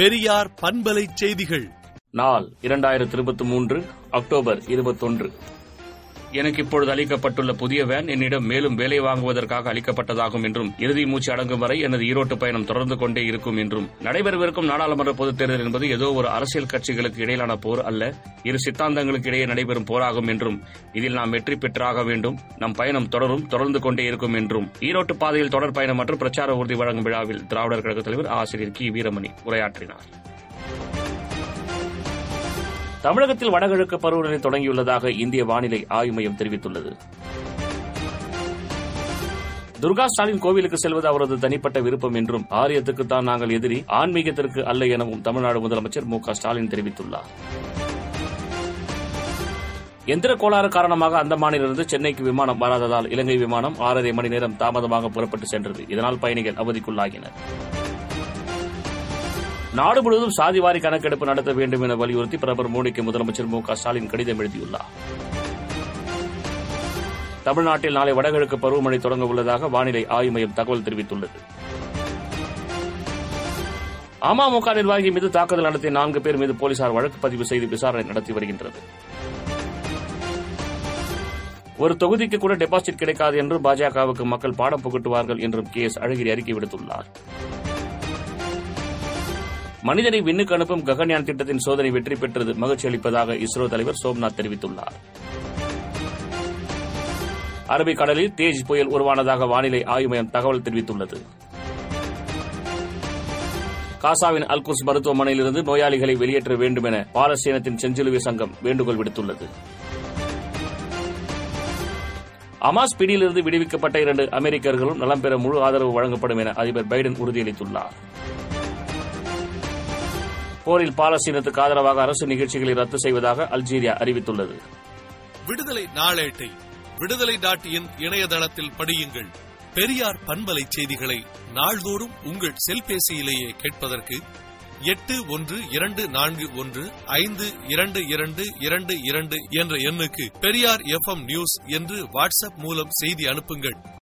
பெரியார் பண்பலை செய்திகள். நாள் இரண்டாயிரத்தி இருபத்தி மூன்று அக்டோபர் இருபத்தொன்று. எனக்கு இப்பொழுது அளிக்கப்பட்டுள்ள புதிய வேன் என்னிடம் மேலும் வேலை வாங்குவதற்காக அளிக்கப்பட்டதாகும் என்றும் இறுதி மூச்சு அடங்கும் வரை எனது ஈரோட்டு பயணம் தொடர்ந்து கொண்டே இருக்கும் என்றும் நடைபெறவிருக்கும் நாடாளுமன்ற பொதுத் தேர்தல் என்பது ஏதோ ஒரு அரசியல் கட்சிகளுக்கு இடையிலான போர் அல்ல இரு சித்தாந்தங்களுக்கு இடையே நடைபெறும் போராகும் என்றும் இதில் நாம் வெற்றி பெற்றாக வேண்டும் நம் பயணம் தொடரும் தொடர்ந்து கொண்டே இருக்கும் என்றும் ஈரோட்டு பாதையில் தொடர் பயணம் மற்றும் பிரச்சார உறுதி வழங்கும் விழாவில் திராவிடர் கழக தலைவர் ஆசிரியர் கி. வீரமணி உரையாற்றினார். தமிழகத்தில் வடகிழக்கு பருவநிலை தொடங்கியுள்ளதாக இந்திய வானிலை ஆய்வு மையம் தெரிவித்துள்ளது. துர்கா ஸ்டாலின் கோவிலுக்கு செல்வது அவரது தனிப்பட்ட விருப்பம் என்றும் ஆரியத்துக்குத்தான் நாங்கள் எதிரி ஆன்மீகத்திற்கு அல்ல எனவும் தமிழ்நாடு முதலமைச்சர் மு ஸ்டாலின் தெரிவித்துள்ளார். எந்திர கோளாறு காரணமாக அந்தமானிலிருந்து சென்னைக்கு விமானம் வராததால் இலங்கை விமானம் ஆறரை மணி நேரம் தாமதமாக புறப்பட்டு சென்றது. இதனால் பயணிகள் அவதிக்குள்ளாகினர். நாடு முழுவதும் சாதிவாரி கணக்கெடுப்பு நடத்த வேண்டும் என வலியுறுத்தி பிரதமர் மோடிக்கு முதலமைச்சர் மு க ஸ்டாலின் கடிதம் எழுதியுள்ளார். தமிழ்நாட்டில் நாளை வடகிழக்கு பருவமழை தொடங்க உள்ளதாக வானிலை ஆய்வு மையம் தகவல் தெரிவித்துள்ளது. அமமுக நிர்வாகி மீது தாக்குதல் நடத்திய நான்கு பேர் மீது போலீசார் வழக்கு பதிவு செய்து விசாரணை நடத்தி வருகின்றது. ஒரு தொகுதிக்கு கூட டெபாசிட் கிடைக்காது என்று பாஜகவுக்கு மக்கள் பாடம் புகட்டுவார்கள் என்றும் கே எஸ் அழகிரி அறிக்கை விடுத்துள்ளார். மனிதனை விண்ணுக்கு அனுப்பும் ககன்யான் திட்டத்தின் சோதனை வெற்றி பெற்றது மகிழ்ச்சி அளிப்பதாக இஸ்ரோ தலைவர் சோம்நாத் தெரிவித்துள்ளார். அரபிக்கடலில் தேஜ் புயல் உருவானதாக வானிலை ஆய்வு மையம் தகவல் தெரிவித்துள்ளது. காசாவின் அல்குஸ் மருத்துவமனையிலிருந்து நோயாளிகளை வெளியேற்ற வேண்டும் என பாலஸ்தீனத்தின் செஞ்சிலுவை சங்கம் வேண்டுகோள் விடுத்துள்ளது. அமாஸ் பிடியிலிருந்து விடுவிக்கப்பட்ட இரண்டு அமெரிக்கர்களும் நலம் பெற முழு ஆதரவு வழங்கப்படும் என அதிபர் பைடன் உறுதியளித்துள்ளார். போரில் பாலஸ்தீனத்துக்கு ஆதரவாக அரசு நிகழ்ச்சிகளை ரத்து செய்வதாக அல்ஜீரியா அறிவித்துள்ளது. விடுதலை நாளேட்டை விடுதலை டாட் இன் இணையதளத்தில் படியுங்கள். பெரியார் பண்பலை செய்திகளை நாள்தோறும் உங்கள் செல்பேசியிலேயே கேட்பதற்கு எட்டு ஒன்று இரண்டு நான்கு ஒன்று ஐந்து இரண்டு இரண்டு இரண்டு இரண்டு என்ற எண்ணுக்கு பெரியார் எஃப் நியூஸ் என்று வாட்ஸ்அப் மூலம் செய்தி அனுப்புங்கள்.